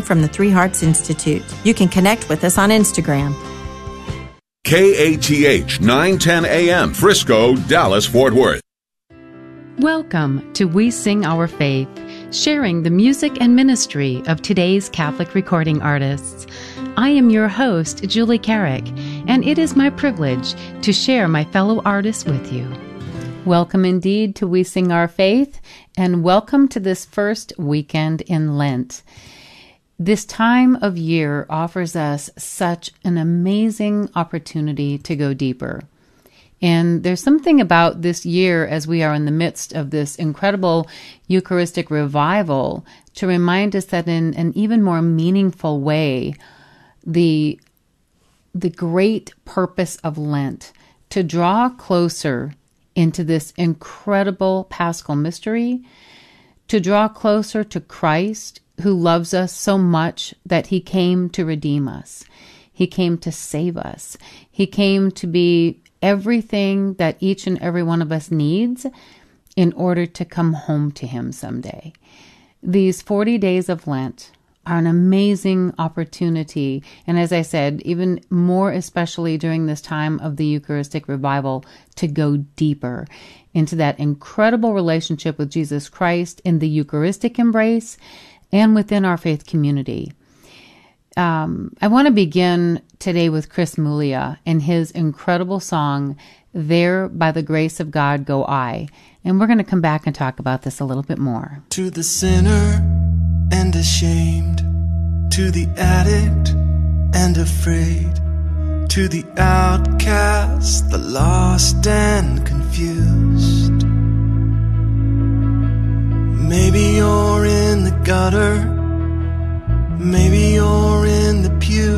from the Three Hearts Institute. You can connect with us on Instagram. KATH 910 AM, Frisco, Dallas, Fort Worth. Welcome to We Sing Our Faith, sharing the music and ministry of today's Catholic recording artists. I am your host, Julie Carrick, and it is my privilege to share my fellow artists with you. Welcome indeed to We Sing Our Faith, and welcome to this first weekend in Lent. This time of year offers us such an amazing opportunity to go deeper. And there's something about this year as we are in the midst of this incredible Eucharistic revival to remind us that in an even more meaningful way, the, the great purpose of Lent to draw closer into this incredible paschal mystery, to draw closer to Christ who loves us so much that he came to redeem us. He came to save us. He came to be everything that each and every one of us needs in order to come home to Him someday. These 40 days of Lent are an amazing opportunity. And as I said, even more especially during this time of the Eucharistic revival, to go deeper into that incredible relationship with Jesus Christ in the Eucharistic embrace and within our faith community. Um, I want to begin today with Chris Muglia and his incredible song, There by the Grace of God Go I. And we're going to come back and talk about this a little bit more. To the sinner and ashamed, to the addict and afraid, to the outcast, the lost and Maybe you're in the gutter Maybe you're in the pew.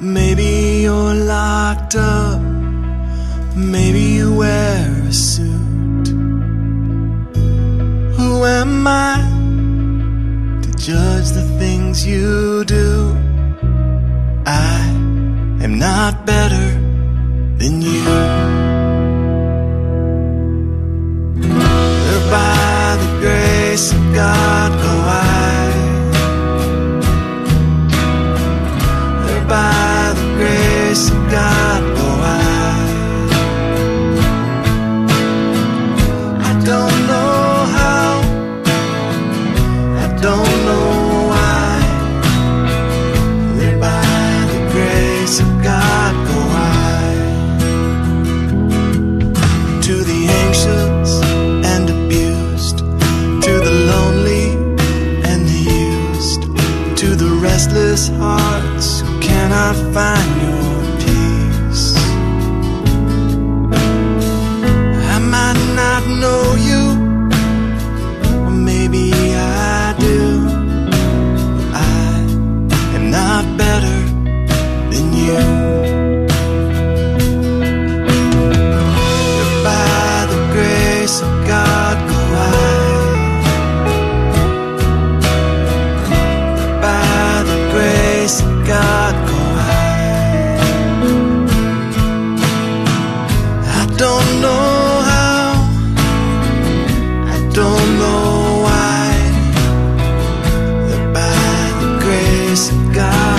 Maybe you're locked up. Maybe you wear a suit. Who am I to judge the things you do? I am not better than you. Grace of God go I. by the grace of God hearts. Cannot find your grace of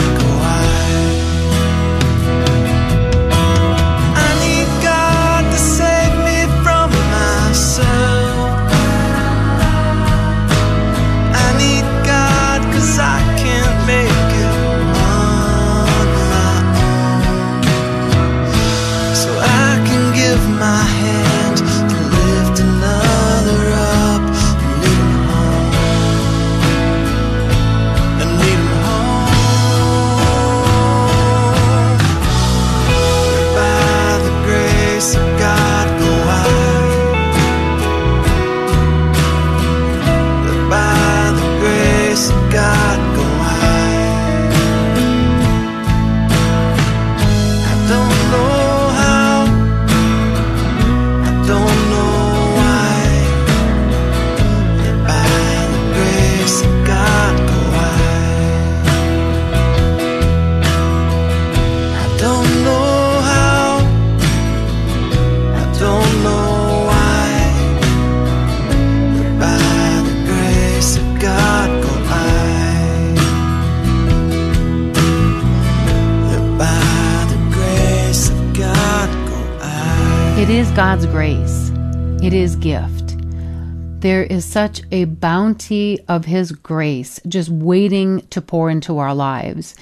a bounty of His grace just waiting to pour into our lives.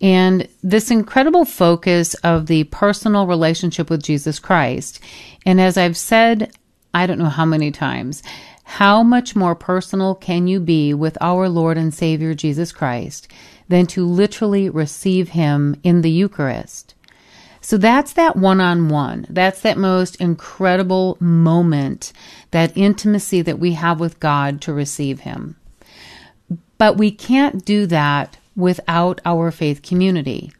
And this incredible focus of the personal relationship with Jesus Christ. And as I've said, I don't know how many times, how much more personal can you be with our Lord and Savior Jesus Christ than to literally receive Him in the Eucharist? So that's that one on one. That's that most incredible moment, that intimacy that we have with God to receive Him. But we can't do that without our faith community.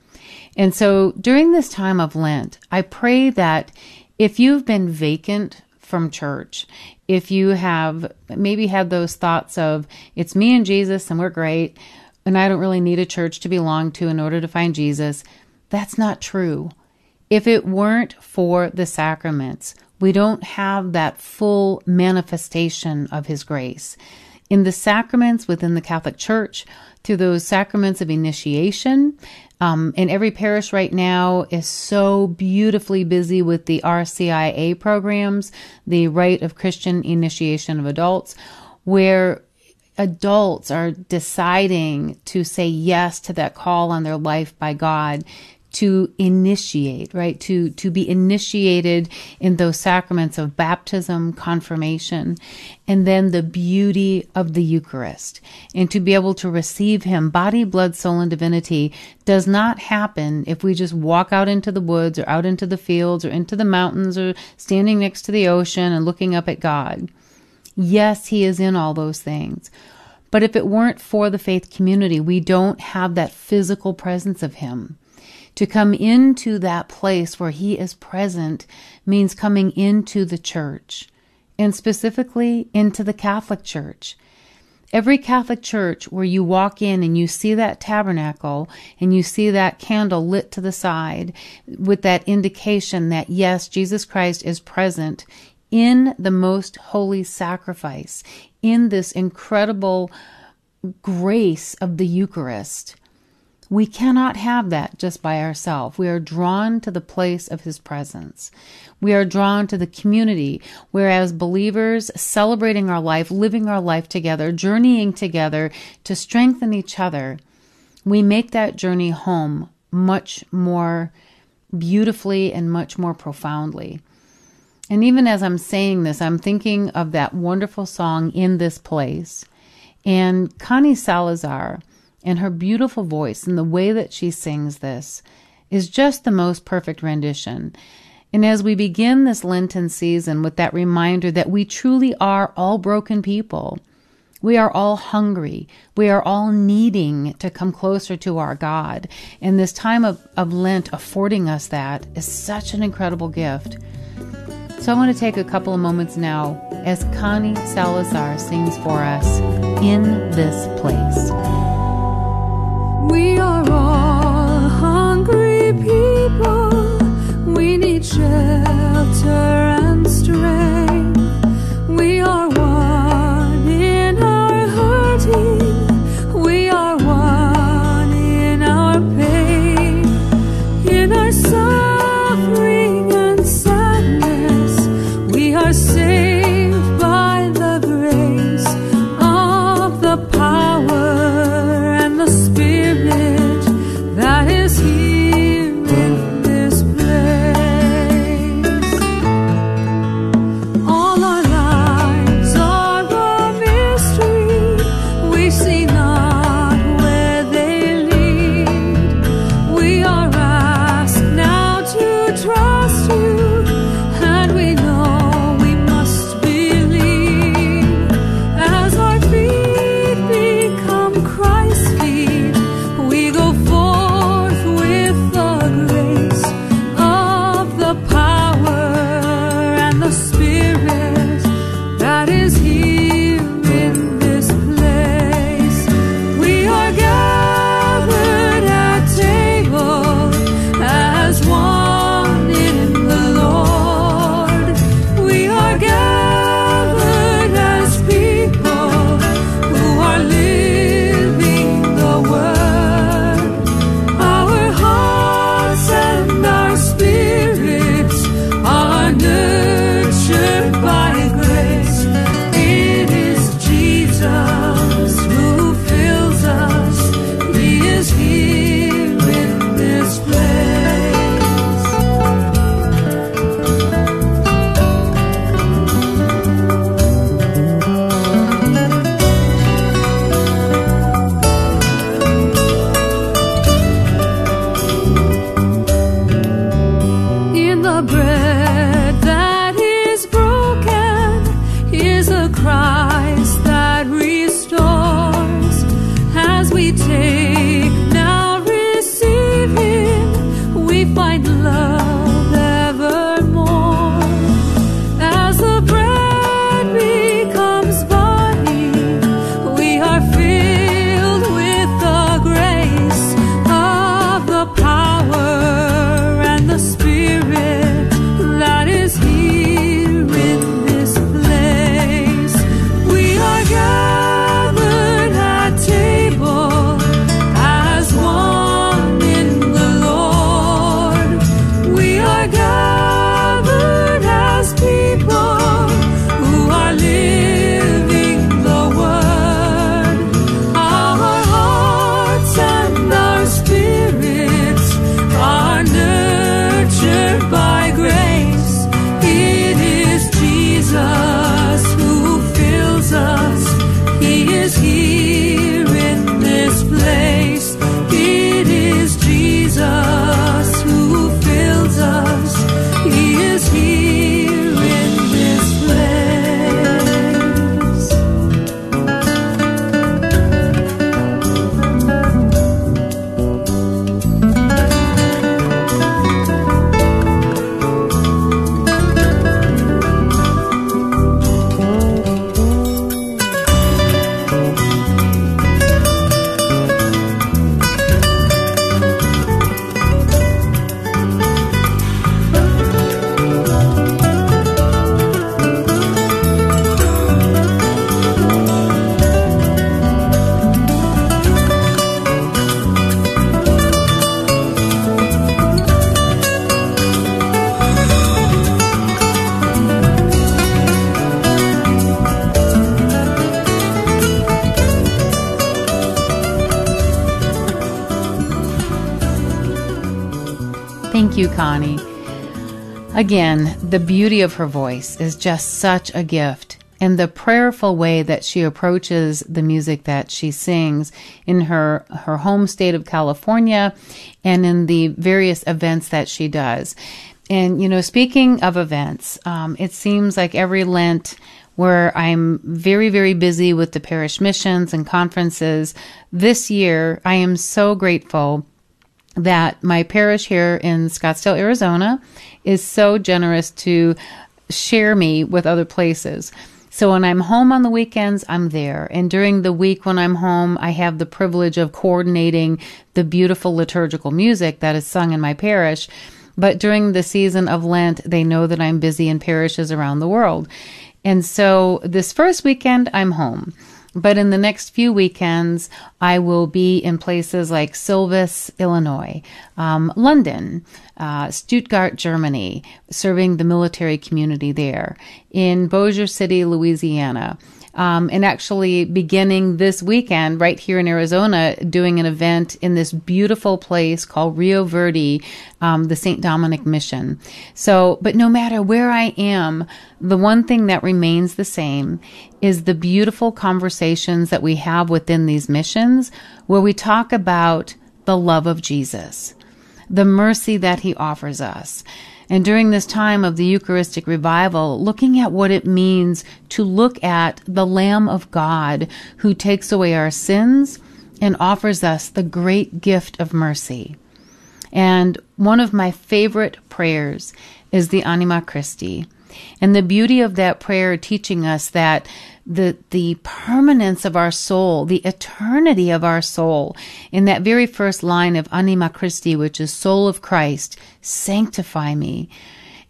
And so during this time of Lent, I pray that if you've been vacant from church, if you have maybe had those thoughts of, it's me and Jesus and we're great, and I don't really need a church to belong to in order to find Jesus, that's not true. If it weren't for the sacraments, we don't have that full manifestation of His grace. In the sacraments within the Catholic Church, through those sacraments of initiation. Um, and every parish right now is so beautifully busy with the RCIA programs, the Rite of Christian Initiation of Adults, where adults are deciding to say yes to that call on their life by God to initiate, right? To, to be initiated in those sacraments of baptism, confirmation, and then the beauty of the Eucharist. And to be able to receive Him, body, blood, soul, and divinity, does not happen if we just walk out into the woods or out into the fields or into the mountains or standing next to the ocean and looking up at God. Yes, He is in all those things. But if it weren't for the faith community, we don't have that physical presence of Him. To come into that place where He is present means coming into the church, and specifically into the Catholic Church. Every Catholic church where you walk in and you see that tabernacle and you see that candle lit to the side with that indication that yes, Jesus Christ is present in the most holy sacrifice, in this incredible grace of the Eucharist. We cannot have that just by ourselves. We are drawn to the place of His presence. We are drawn to the community, whereas believers celebrating our life, living our life together, journeying together to strengthen each other, we make that journey home much more beautifully and much more profoundly. And even as I'm saying this, I'm thinking of that wonderful song, In This Place. And Connie Salazar, and her beautiful voice and the way that she sings this is just the most perfect rendition. And as we begin this Lenten season with that reminder that we truly are all broken people, we are all hungry. We are all needing to come closer to our God. And this time of, of Lent affording us that is such an incredible gift. So I want to take a couple of moments now as Connie Salazar sings for us in this place. Shelter and strength. We are Connie. Again, the beauty of her voice is just such a gift. And the prayerful way that she approaches the music that she sings in her, her home state of California and in the various events that she does. And, you know, speaking of events, um, it seems like every Lent where I'm very, very busy with the parish missions and conferences. This year, I am so grateful that my parish here in Scottsdale, Arizona is so generous to share me with other places. So when I'm home on the weekends, I'm there. And during the week when I'm home, I have the privilege of coordinating the beautiful liturgical music that is sung in my parish. But during the season of Lent, they know that I'm busy in parishes around the world. And so this first weekend, I'm home. But in the next few weekends, I will be in places like Silvis, Illinois, um, London, uh, Stuttgart, Germany, serving the military community there, in Bossier City, Louisiana. Um, and actually beginning this weekend right here in Arizona, doing an event in this beautiful place called Rio Verde, um, the St. Dominic Mission. So, but no matter where I am, the one thing that remains the same is the beautiful conversations that we have within these missions where we talk about the love of Jesus, the mercy that he offers us. And during this time of the Eucharistic revival, looking at what it means to look at the Lamb of God who takes away our sins and offers us the great gift of mercy. And one of my favorite prayers is the Anima Christi. And the beauty of that prayer teaching us that the the permanence of our soul, the eternity of our soul, in that very first line of Anima Christi, which is soul of Christ, sanctify me.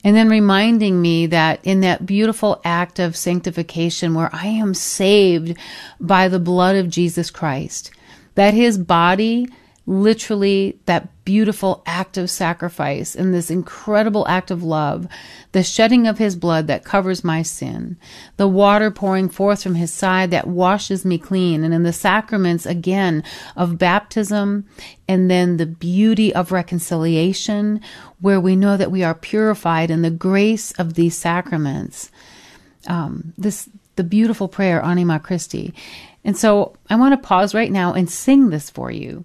And then reminding me that in that beautiful act of sanctification where I am saved by the blood of Jesus Christ, that his body literally that beautiful act of sacrifice and this incredible act of love, the shedding of his blood that covers my sin, the water pouring forth from his side that washes me clean, and in the sacraments again of baptism, and then the beauty of reconciliation, where we know that we are purified in the grace of these sacraments. Um, this the beautiful prayer Anima Christi. And so I want to pause right now and sing this for you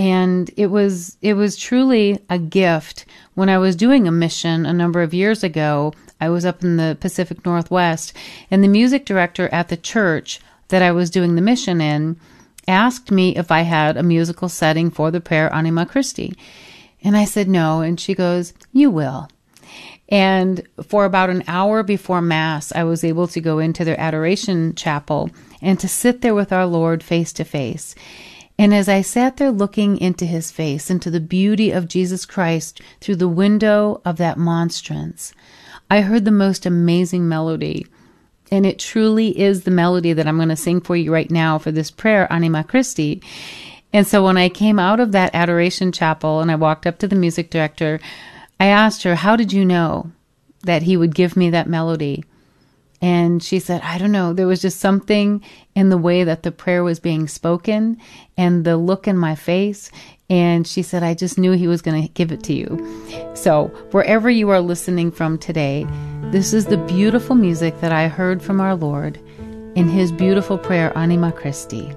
and it was it was truly a gift when I was doing a mission a number of years ago. I was up in the Pacific Northwest, and the music director at the church that I was doing the mission in asked me if I had a musical setting for the prayer Anima Christi. And I said no. And she goes, You will. And for about an hour before Mass, I was able to go into their adoration chapel and to sit there with our Lord face to face. And as I sat there looking into his face, into the beauty of Jesus Christ through the window of that monstrance, I heard the most amazing melody. And it truly is the melody that I'm going to sing for you right now for this prayer, Anima Christi. And so when I came out of that adoration chapel and I walked up to the music director, I asked her, How did you know that he would give me that melody? And she said, I don't know. There was just something in the way that the prayer was being spoken and the look in my face. And she said, I just knew he was going to give it to you. So, wherever you are listening from today, this is the beautiful music that I heard from our Lord in his beautiful prayer, Anima Christi.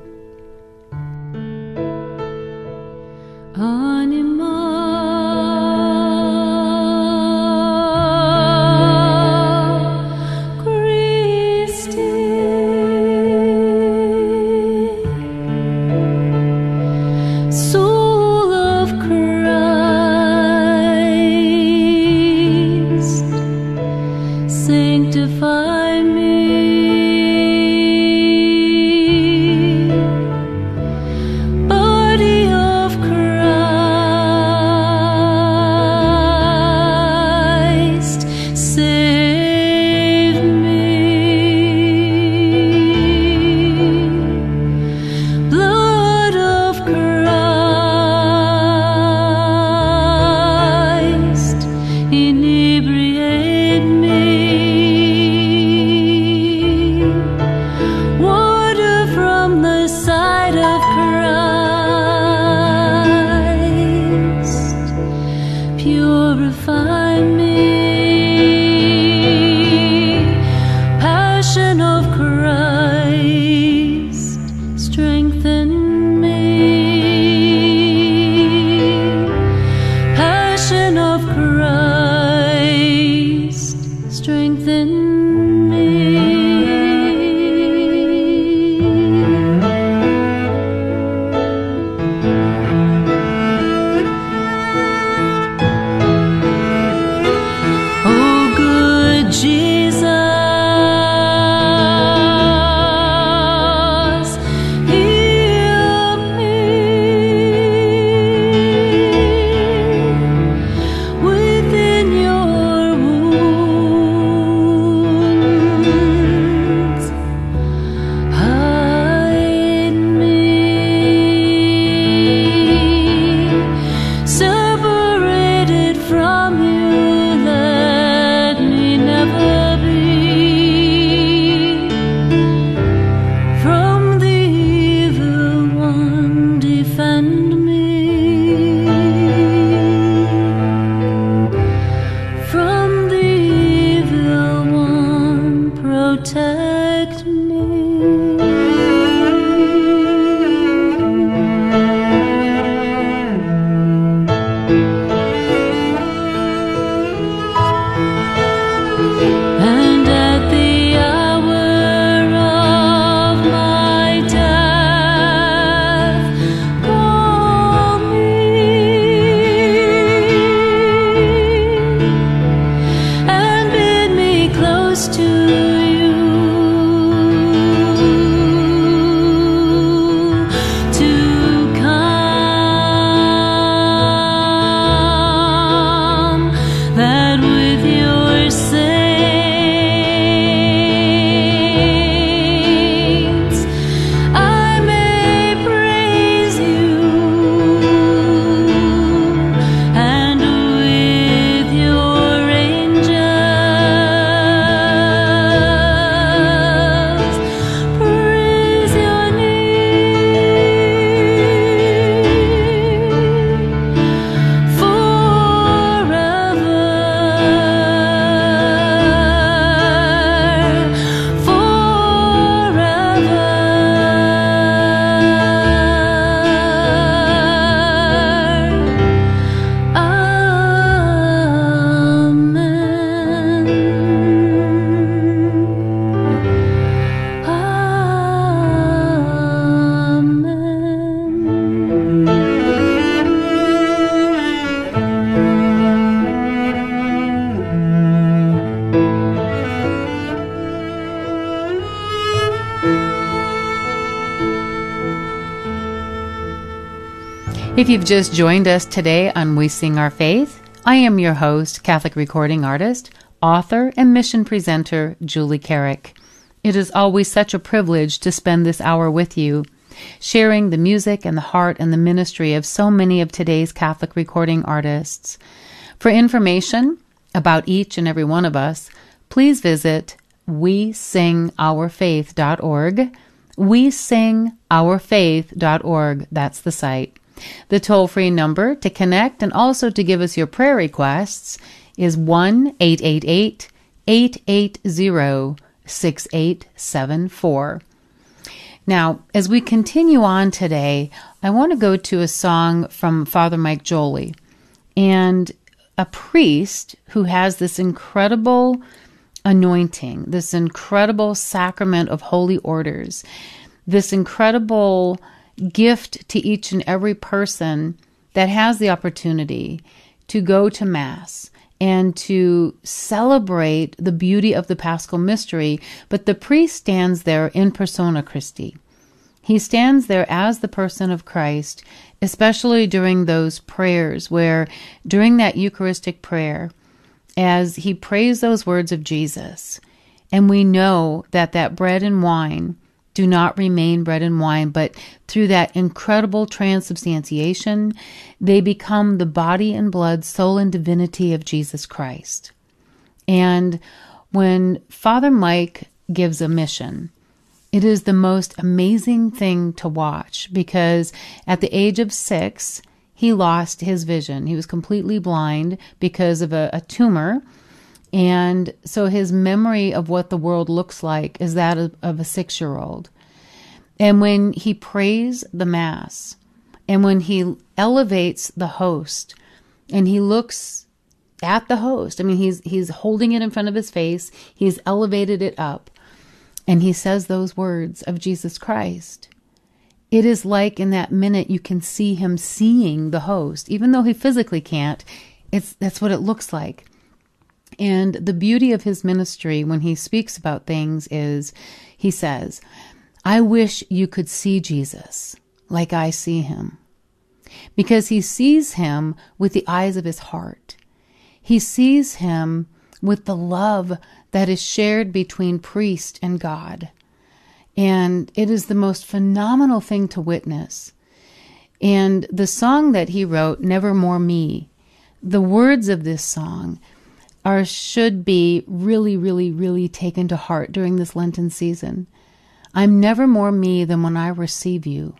Anima If you've just joined us today on We Sing Our Faith, I am your host, Catholic recording artist, author, and mission presenter, Julie Carrick. It is always such a privilege to spend this hour with you, sharing the music and the heart and the ministry of so many of today's Catholic recording artists. For information about each and every one of us, please visit wesingourfaith.org. Wesingourfaith.org. That's the site. The toll free number to connect and also to give us your prayer requests is 1 888 880 6874. Now, as we continue on today, I want to go to a song from Father Mike Joly and a priest who has this incredible anointing, this incredible sacrament of holy orders, this incredible gift to each and every person that has the opportunity to go to Mass and to celebrate the beauty of the Paschal mystery. But the priest stands there in persona Christi. He stands there as the person of Christ, especially during those prayers where, during that Eucharistic prayer, as he prays those words of Jesus, and we know that that bread and wine do not remain bread and wine, but through that incredible transubstantiation, they become the body and blood, soul and divinity of Jesus Christ. And when Father Mike gives a mission, it is the most amazing thing to watch because at the age of six, he lost his vision. He was completely blind because of a, a tumor. And so his memory of what the world looks like is that of, of a six year old. And when he prays the Mass, and when he elevates the host, and he looks at the host, I mean, he's, he's holding it in front of his face, he's elevated it up, and he says those words of Jesus Christ. It is like in that minute you can see him seeing the host, even though he physically can't. It's that's what it looks like. And the beauty of his ministry when he speaks about things is he says, I wish you could see Jesus like I see him. Because he sees him with the eyes of his heart. He sees him with the love that is shared between priest and God. And it is the most phenomenal thing to witness. And the song that he wrote, Nevermore Me, the words of this song are should be really, really, really taken to heart during this Lenten season. I'm never more me than when I receive you.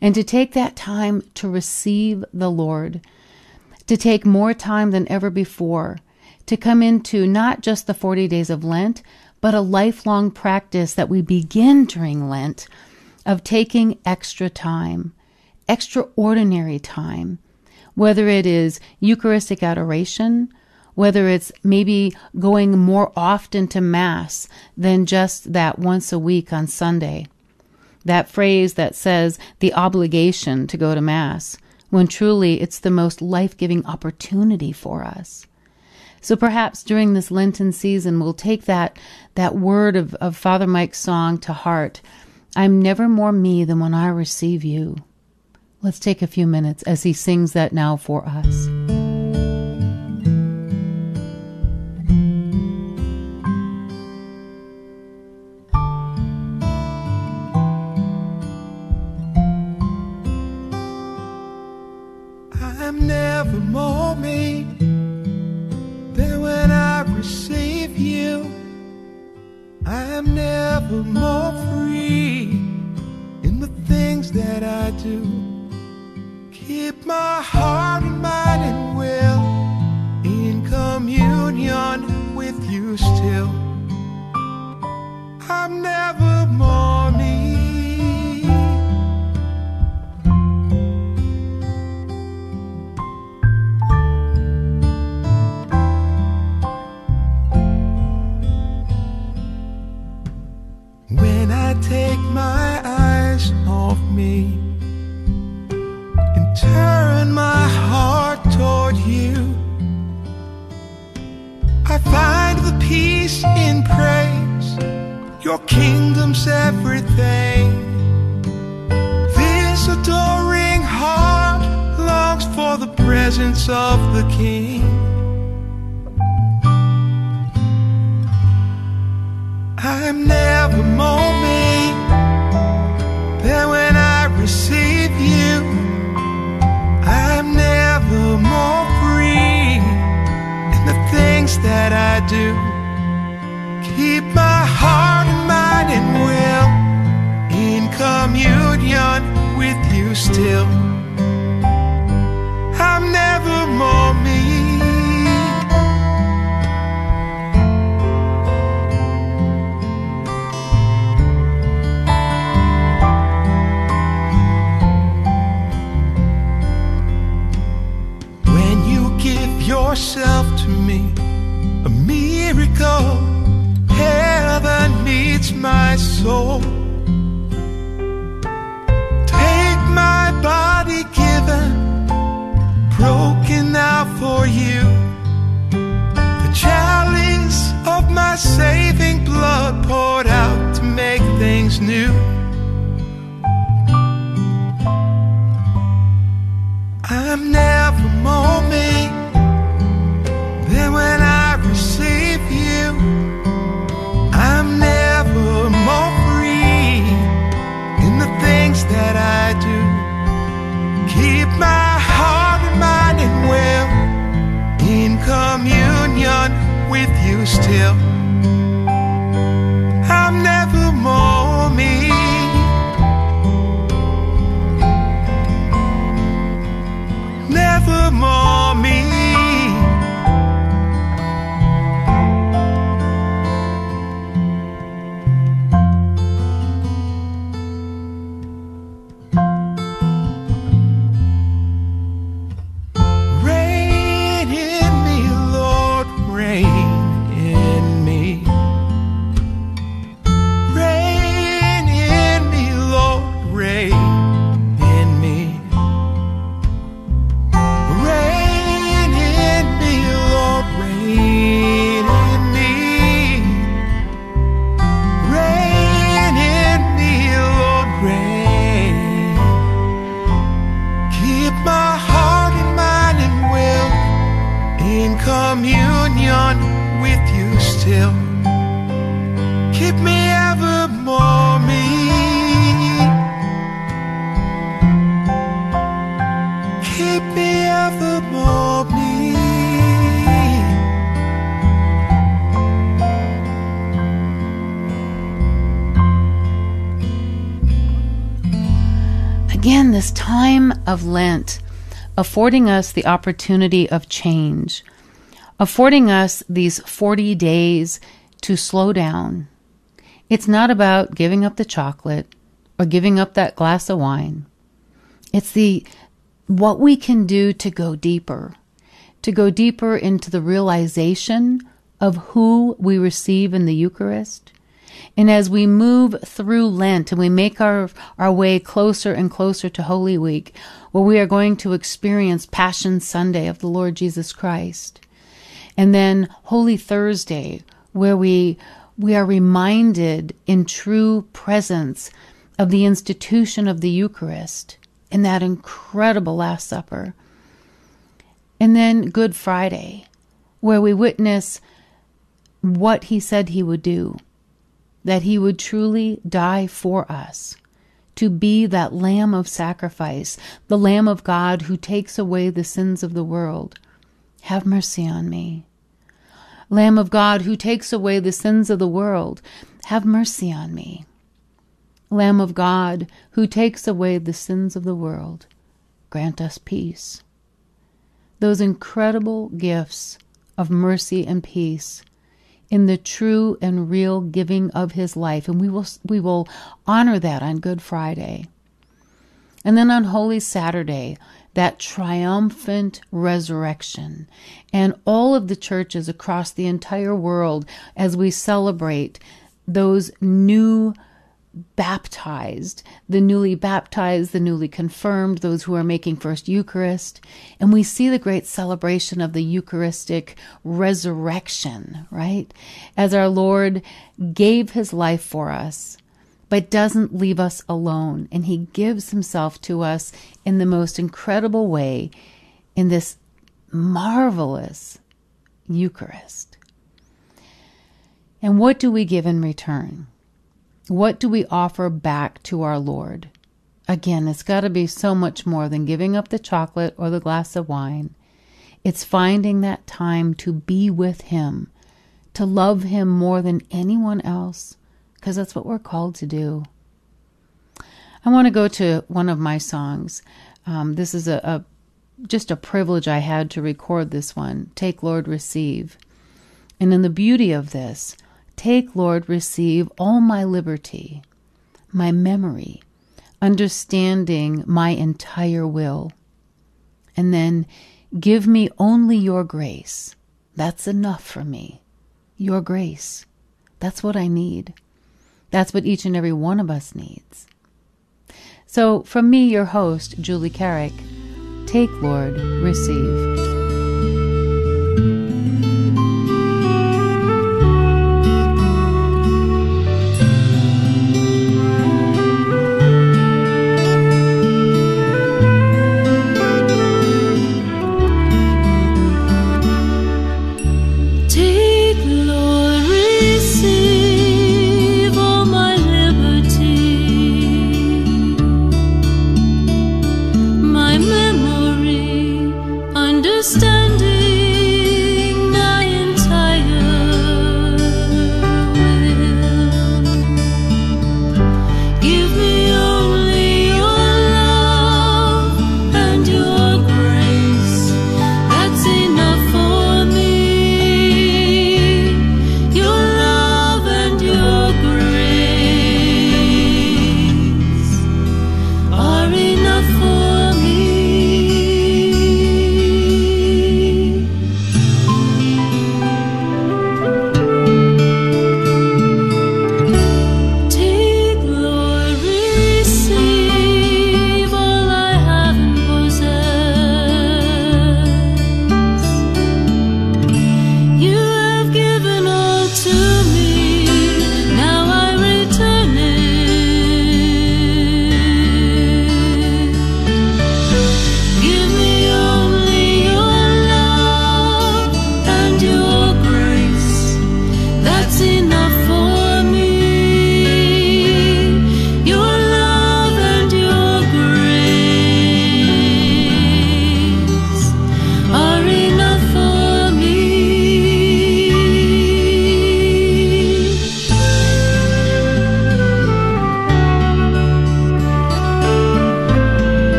And to take that time to receive the Lord, to take more time than ever before, to come into not just the 40 days of Lent, but a lifelong practice that we begin during Lent of taking extra time, extraordinary time, whether it is Eucharistic adoration, whether it's maybe going more often to Mass than just that once a week on Sunday. That phrase that says the obligation to go to Mass, when truly it's the most life giving opportunity for us. So perhaps during this Lenten season, we'll take that, that word of, of Father Mike's song to heart. I'm never more me than when I receive you. Let's take a few minutes as he sings that now for us. Never more me than when I receive you. I am never more free in the things that I do. Keep my heart and mind and will in communion with you still. I'm never more me. Take my eyes off me and turn my heart toward you, I find the peace in praise. Your kingdom's everything. This adoring heart longs for the presence of the King. I'm never more receive you. I'm never more free in the things that I do. Keep my heart and mind and will in communion with you still. Yourself to me, a miracle, heaven meets my soul. Take my body given, broken out for you. The chalice of my saving blood poured out to make things new. You of Lent affording us the opportunity of change, affording us these 40 days to slow down. It's not about giving up the chocolate or giving up that glass of wine. It's the what we can do to go deeper, to go deeper into the realization of who we receive in the Eucharist. And as we move through Lent and we make our, our way closer and closer to Holy Week, where we are going to experience Passion Sunday of the Lord Jesus Christ, and then Holy Thursday, where we we are reminded in true presence of the institution of the Eucharist in that incredible Last Supper. And then Good Friday, where we witness what he said he would do, that he would truly die for us, to be that Lamb of sacrifice, the Lamb of God who takes away the sins of the world. Have mercy on me. Lamb of God who takes away the sins of the world, have mercy on me. Lamb of God who takes away the sins of the world, grant us peace. Those incredible gifts of mercy and peace in the true and real giving of his life and we will we will honor that on Good Friday. And then on Holy Saturday, that triumphant resurrection. And all of the churches across the entire world, as we celebrate those new baptized, the newly baptized, the newly confirmed, those who are making first Eucharist. And we see the great celebration of the Eucharistic resurrection, right? As our Lord gave his life for us, but doesn't leave us alone. And he gives himself to us in the most incredible way in this marvelous Eucharist. And what do we give in return? What do we offer back to our Lord? Again, it's got to be so much more than giving up the chocolate or the glass of wine. It's finding that time to be with Him, to love Him more than anyone else, because that's what we're called to do. I want to go to one of my songs. Um, this is a, a just a privilege I had to record this one. Take, Lord, receive. And in the beauty of this, take, Lord, receive all my liberty, my memory, understanding my entire will. And then give me only your grace. That's enough for me. Your grace. That's what I need. That's what each and every one of us needs. So, from me, your host, Julie Carrick, take, Lord, receive.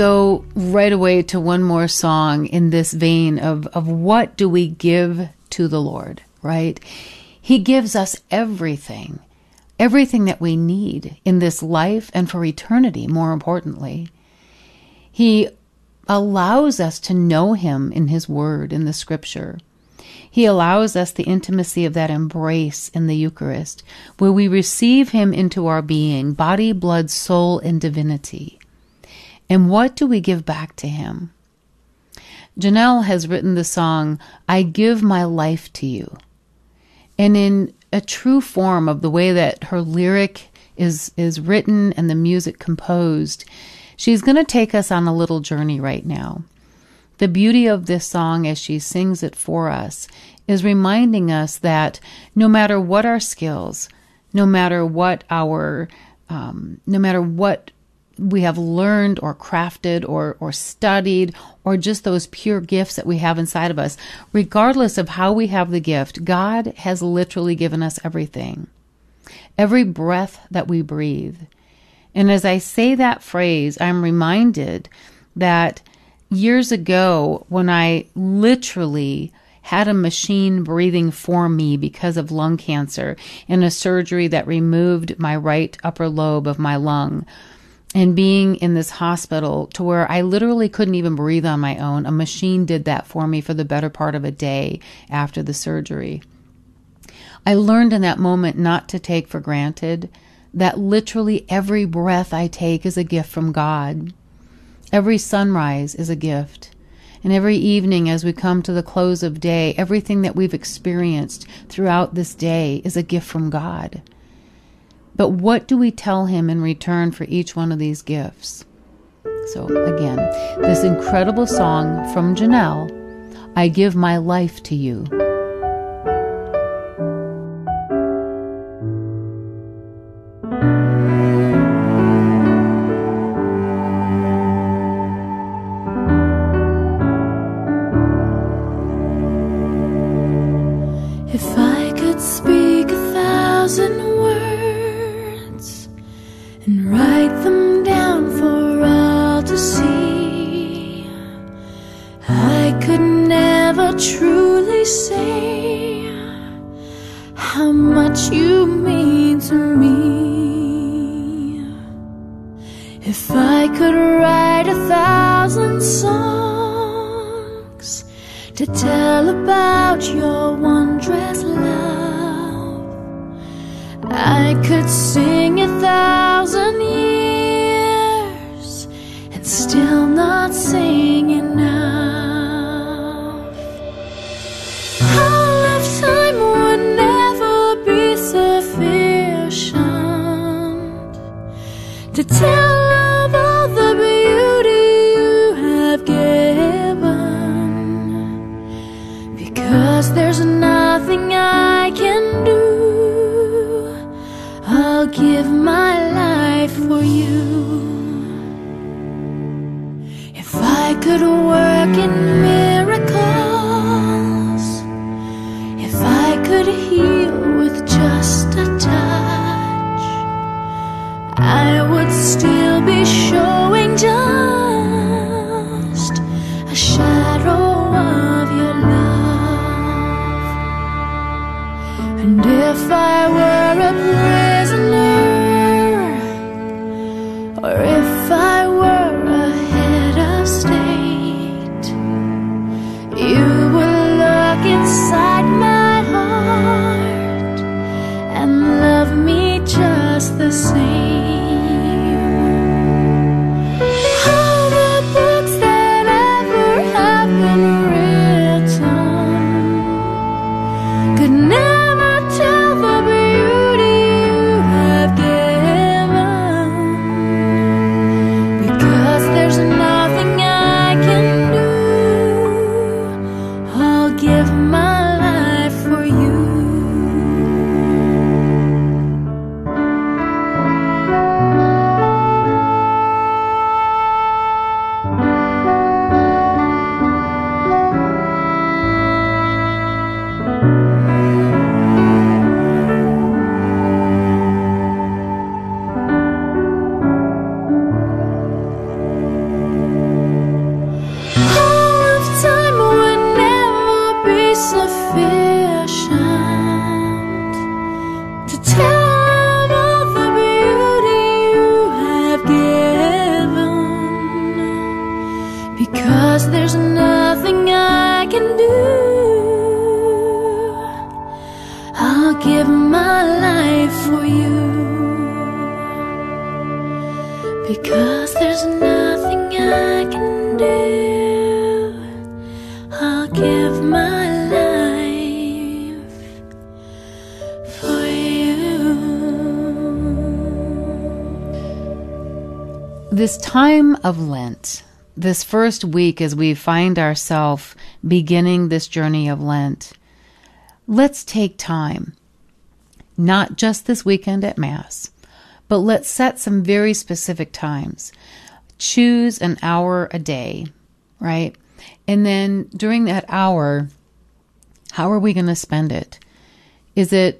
Go right away to one more song in this vein of, of what do we give to the Lord, right? He gives us everything, everything that we need in this life and for eternity, more importantly. He allows us to know Him in His Word, in the Scripture. He allows us the intimacy of that embrace in the Eucharist, where we receive Him into our being, body, blood, soul, and divinity. And what do we give back to Him? Janelle has written the song, I Give My Life to You. And in a true form of the way that her lyric is, is written and the music composed, she's going to take us on a little journey right now The beauty of this song as she sings it for us is reminding us that no matter what our skills, no matter what our, um, no matter what we have learned or crafted or, or studied or just those pure gifts that we have inside of us, regardless of how we have the gift, God has literally given us everything. Every breath that we breathe. And as I say that phrase, I'm reminded that years ago, when I literally had a machine breathing for me because of lung cancer and a surgery that removed my right upper lobe of my lung, and being in this hospital to where I literally couldn't even breathe on my own. A machine did that for me for the better part of a day after the surgery. I learned in that moment not to take for granted that literally every breath I take is a gift from God. Every sunrise is a gift. And every evening, as we come to the close of day, everything that we've experienced throughout this day is a gift from God. But what do we tell him in return for each one of these gifts? So, again, this incredible song from Janelle I Give My Life to You. Of Lent, this first week as we find ourselves beginning this journey of Lent, let's take time, not just this weekend at Mass, but let's set some very specific times. Choose an hour a day, right? And then during that hour, how are we going to spend it? Is it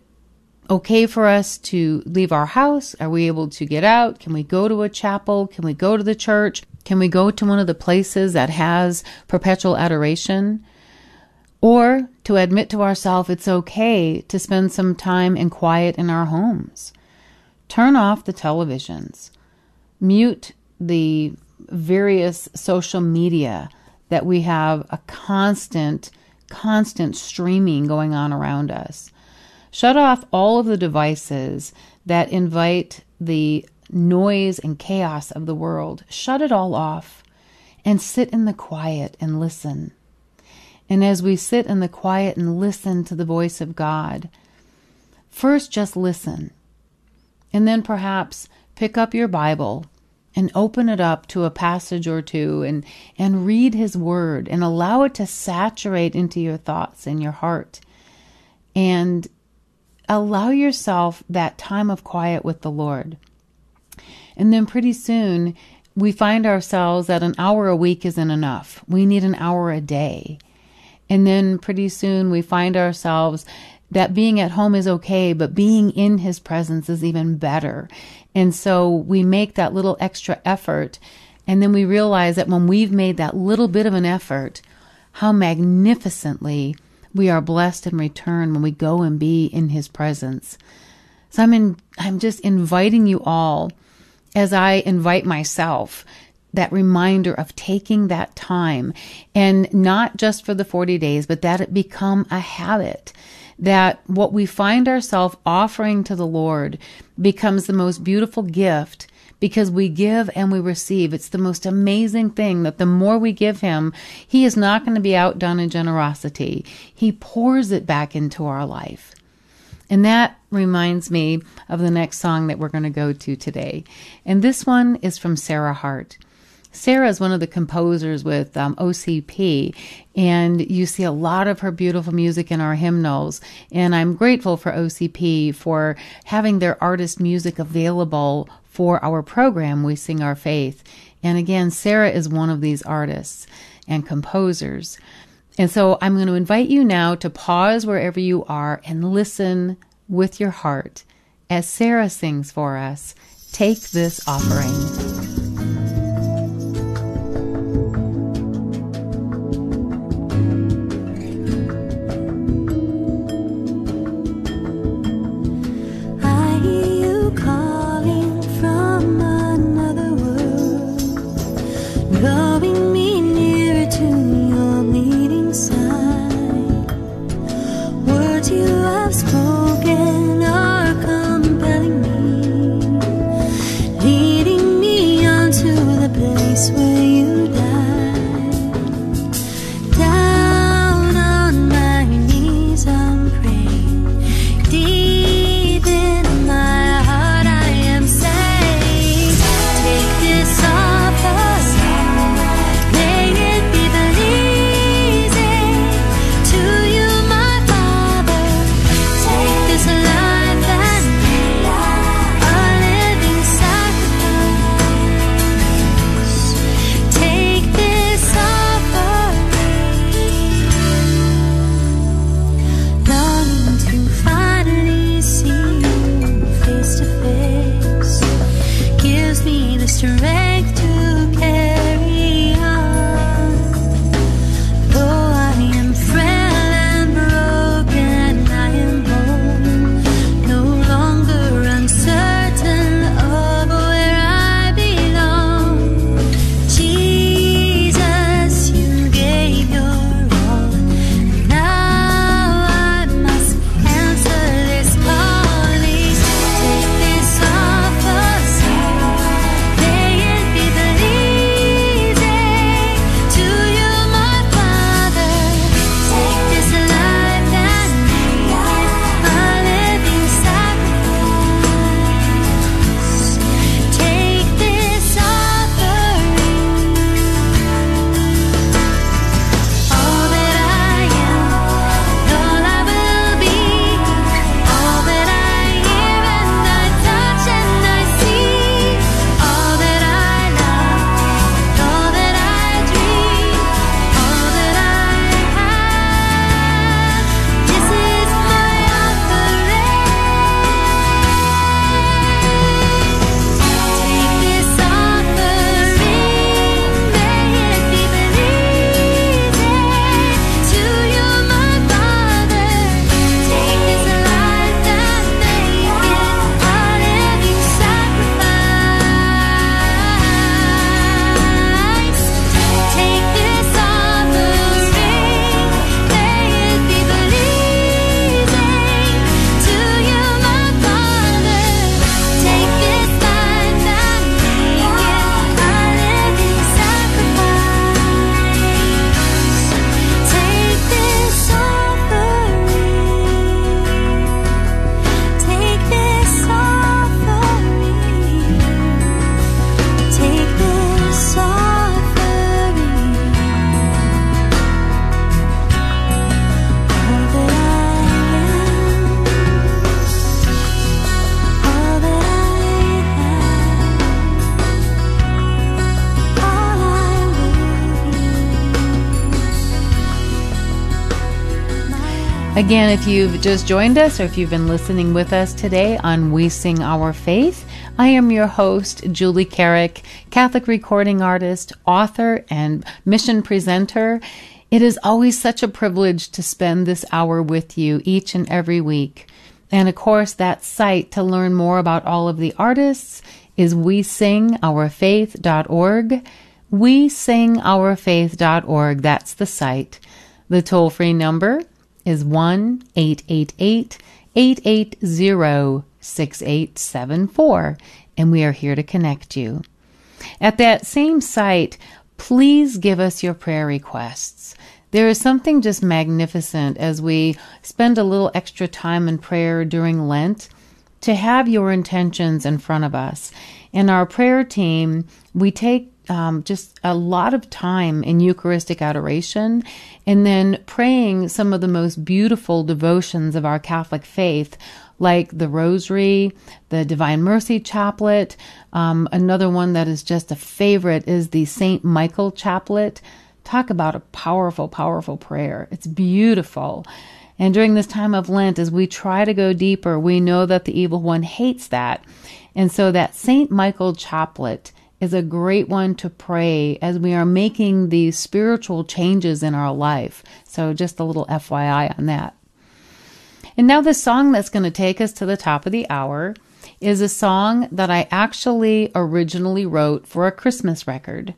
okay for us to leave our house? Are we able to get out? Can we go to a chapel? Can we go to the church? Can we go to one of the places that has perpetual adoration? Or to admit to ourselves it's okay to spend some time in quiet in our homes. Turn off the televisions. Mute the various social media that we have a constant, constant streaming going on around us. Shut off all of the devices that invite the noise and chaos of the world. Shut it all off and sit in the quiet and listen. And as we sit in the quiet and listen to the voice of God, first just listen. And then perhaps pick up your Bible and open it up to a passage or two and, and read His Word and allow it to saturate into your thoughts and your heart. And allow yourself that time of quiet with the Lord. And then pretty soon, we find ourselves that an hour a week isn't enough. We need an hour a day. And then pretty soon, we find ourselves that being at home is okay, but being in his presence is even better. And so we make that little extra effort. And then we realize that when we've made that little bit of an effort, how magnificently we are blessed in return when we go and be in his presence. So I'm in, I'm just inviting you all as I invite myself that reminder of taking that time and not just for the 40 days, but that it become a habit. That what we find ourselves offering to the Lord becomes the most beautiful gift because we give and we receive. It's the most amazing thing that the more we give Him, He is not going to be outdone in generosity. He pours it back into our life. And that reminds me of the next song that we're going to go to today. And this one is from Sarah Hart. Sarah is one of the composers with um, OCP, and you see a lot of her beautiful music in our hymnals. And I'm grateful for OCP for having their artist music available for our program, We Sing Our Faith. And again, Sarah is one of these artists and composers. And so I'm going to invite you now to pause wherever you are and listen with your heart as Sarah sings for us Take This Offering. Again, if you've just joined us or if you've been listening with us today on We Sing Our Faith, I am your host, Julie Carrick, Catholic recording artist, author, and mission presenter. It is always such a privilege to spend this hour with you each and every week. And of course, that site to learn more about all of the artists is we sing faith.org. We sing faith.org. That's the site. The toll free number is 1 888 880 6874, and we are here to connect you. At that same site, please give us your prayer requests. There is something just magnificent as we spend a little extra time in prayer during Lent to have your intentions in front of us. In our prayer team, we take um, just a lot of time in Eucharistic adoration and then praying some of the most beautiful devotions of our Catholic faith, like the Rosary, the Divine Mercy Chaplet. Um, another one that is just a favorite is the St. Michael Chaplet. Talk about a powerful, powerful prayer. It's beautiful. And during this time of Lent, as we try to go deeper, we know that the evil one hates that. And so that St. Michael Chaplet is a great one to pray as we are making these spiritual changes in our life. So just a little FYI on that. And now the song that's going to take us to the top of the hour is a song that I actually originally wrote for a Christmas record.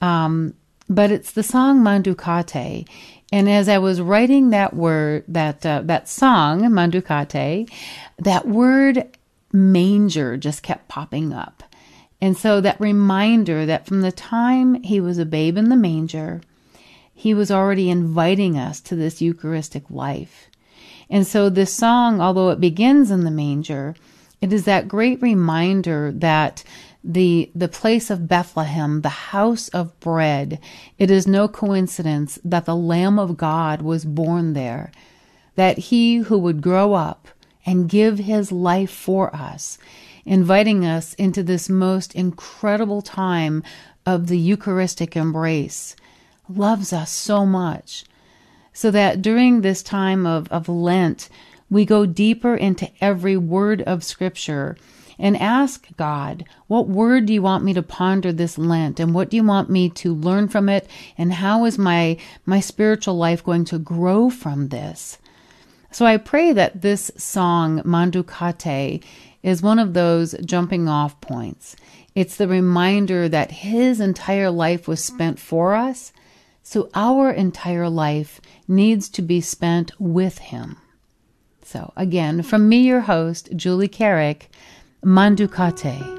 Um, but it's the song Manducate. And as I was writing that word, that uh, that song Manducate, that word manger just kept popping up. And so that reminder that from the time he was a babe in the manger, he was already inviting us to this Eucharistic life. And so this song, although it begins in the manger, it is that great reminder that the the place of Bethlehem, the house of bread, it is no coincidence that the Lamb of God was born there, that he who would grow up and give his life for us inviting us into this most incredible time of the Eucharistic embrace, loves us so much. So that during this time of, of Lent, we go deeper into every word of Scripture and ask God, what word do you want me to ponder this Lent? And what do you want me to learn from it? And how is my, my spiritual life going to grow from this? So I pray that this song, Manducate, is one of those jumping off points. It's the reminder that His entire life was spent for us, so our entire life needs to be spent with Him. So, again, from me, your host, Julie Carrick, Manducate.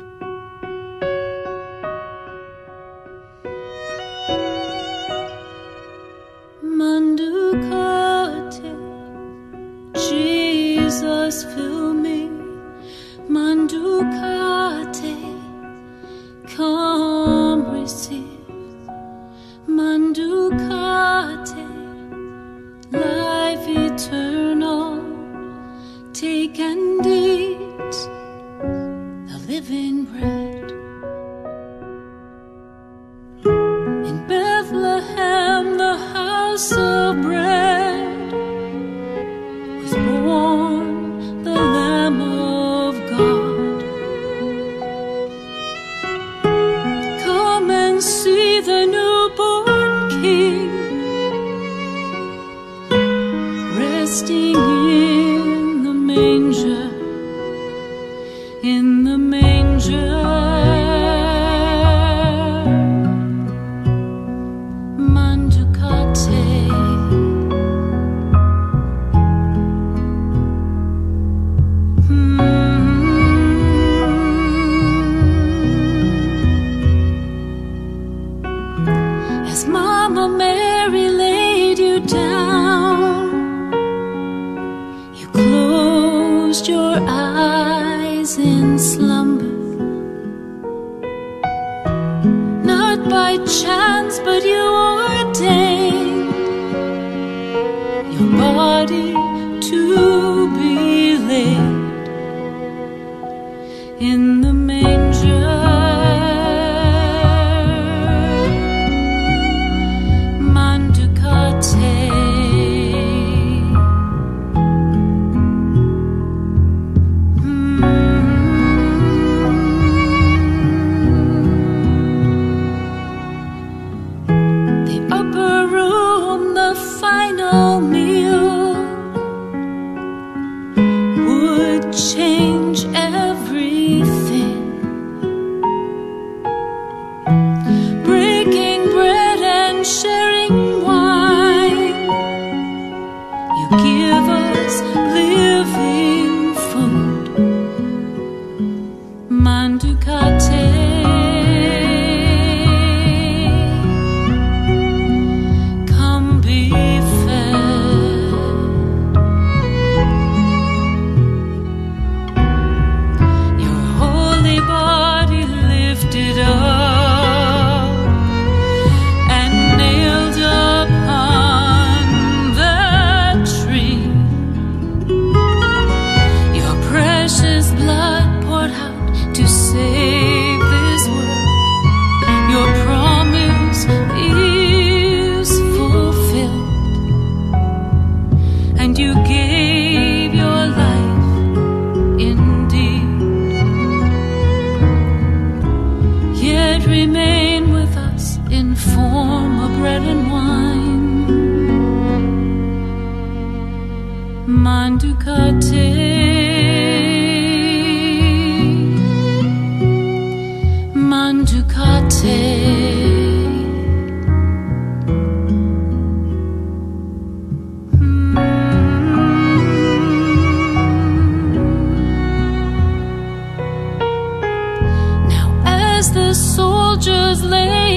The soldiers laid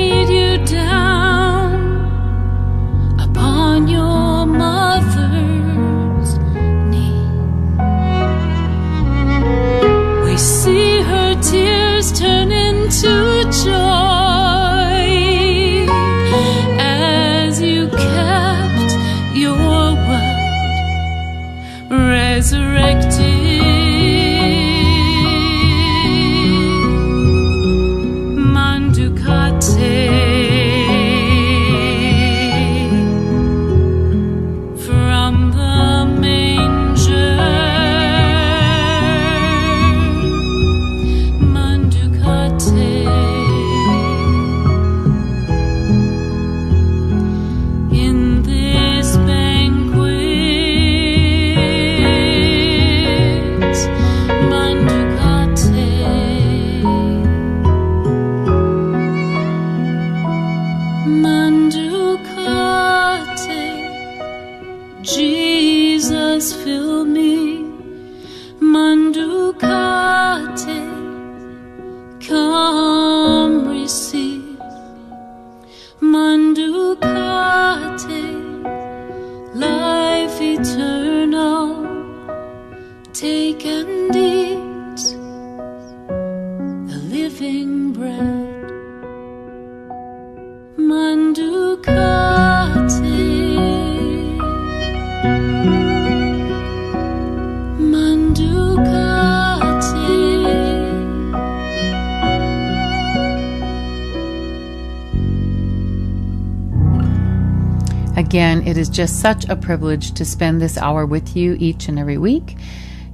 just such a privilege to spend this hour with you each and every week.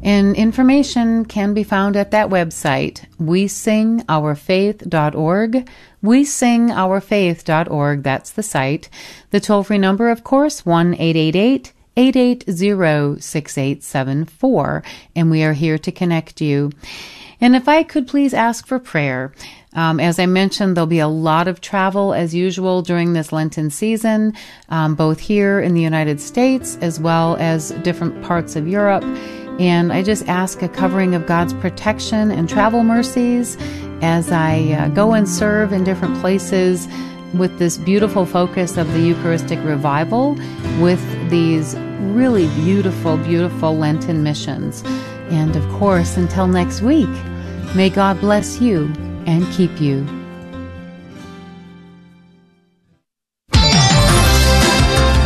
And information can be found at that website, wesingourfaith.org. Wesingourfaith.org, that's the site. The toll free number, of course, 1 888 880 6874. And we are here to connect you. And if I could please ask for prayer. Um, as I mentioned, there'll be a lot of travel as usual during this Lenten season, um, both here in the United States as well as different parts of Europe. And I just ask a covering of God's protection and travel mercies as I uh, go and serve in different places with this beautiful focus of the Eucharistic revival with these really beautiful, beautiful Lenten missions. And of course, until next week, may God bless you and keep you.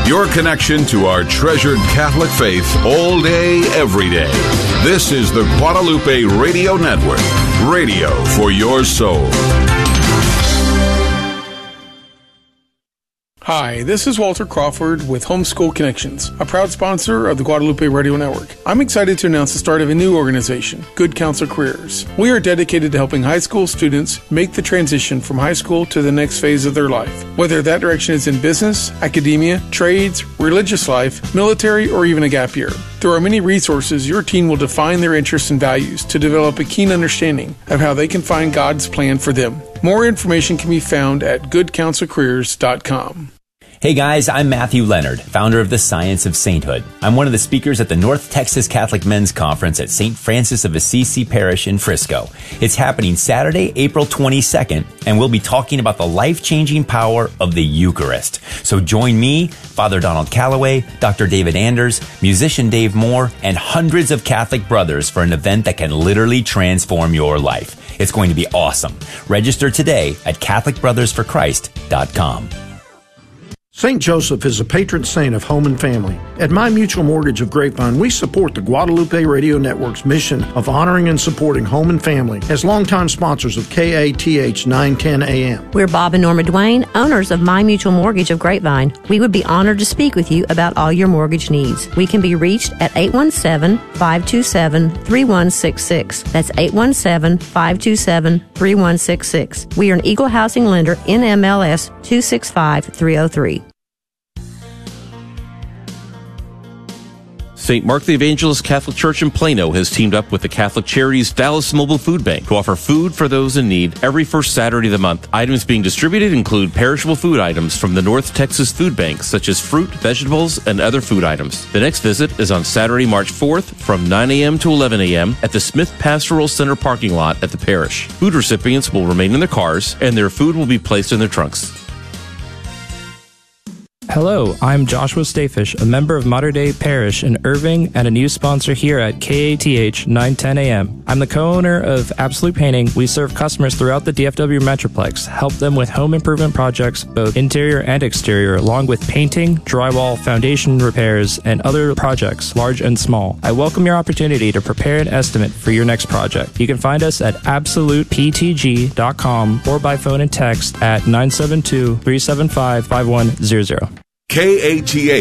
Your connection to our treasured Catholic faith all day, every day. This is the Guadalupe Radio Network, radio for your soul. Hi, this is Walter Crawford with Homeschool Connections, a proud sponsor of the Guadalupe Radio Network. I'm excited to announce the start of a new organization, Good Counsel Careers. We are dedicated to helping high school students make the transition from high school to the next phase of their life, whether that direction is in business, academia, trades, religious life, military, or even a gap year. Through our many resources, your teen will define their interests and values to develop a keen understanding of how they can find God's plan for them. More information can be found at goodcounselcareers.com. Hey guys, I'm Matthew Leonard, founder of the Science of Sainthood. I'm one of the speakers at the North Texas Catholic Men's Conference at St. Francis of Assisi Parish in Frisco. It's happening Saturday, April 22nd, and we'll be talking about the life-changing power of the Eucharist. So join me, Father Donald Calloway, Dr. David Anders, musician Dave Moore, and hundreds of Catholic brothers for an event that can literally transform your life. It's going to be awesome. Register today at CatholicBrothersForChrist.com. St. Joseph is a patron saint of home and family. At My Mutual Mortgage of Grapevine, we support the Guadalupe Radio Network's mission of honoring and supporting home and family as longtime sponsors of KATH 910 AM. We're Bob and Norma Duane, owners of My Mutual Mortgage of Grapevine. We would be honored to speak with you about all your mortgage needs. We can be reached at 817-527-3166. That's 817-527-3166. We are an equal housing lender in MLS 265303. St. Mark the Evangelist Catholic Church in Plano has teamed up with the Catholic Charities Dallas Mobile Food Bank to offer food for those in need every first Saturday of the month. Items being distributed include perishable food items from the North Texas Food Bank, such as fruit, vegetables, and other food items. The next visit is on Saturday, March 4th from 9 a.m. to 11 a.m. at the Smith Pastoral Center parking lot at the parish. Food recipients will remain in their cars and their food will be placed in their trunks. Hello, I'm Joshua Stayfish, a member of Mater Dei Parish in Irving and a new sponsor here at KATH 910 AM. I'm the co-owner of Absolute Painting. We serve customers throughout the DFW Metroplex, help them with home improvement projects, both interior and exterior, along with painting, drywall, foundation repairs, and other projects, large and small. I welcome your opportunity to prepare an estimate for your next project. You can find us at absoluteptg.com or by phone and text at 972 375 5100. KATH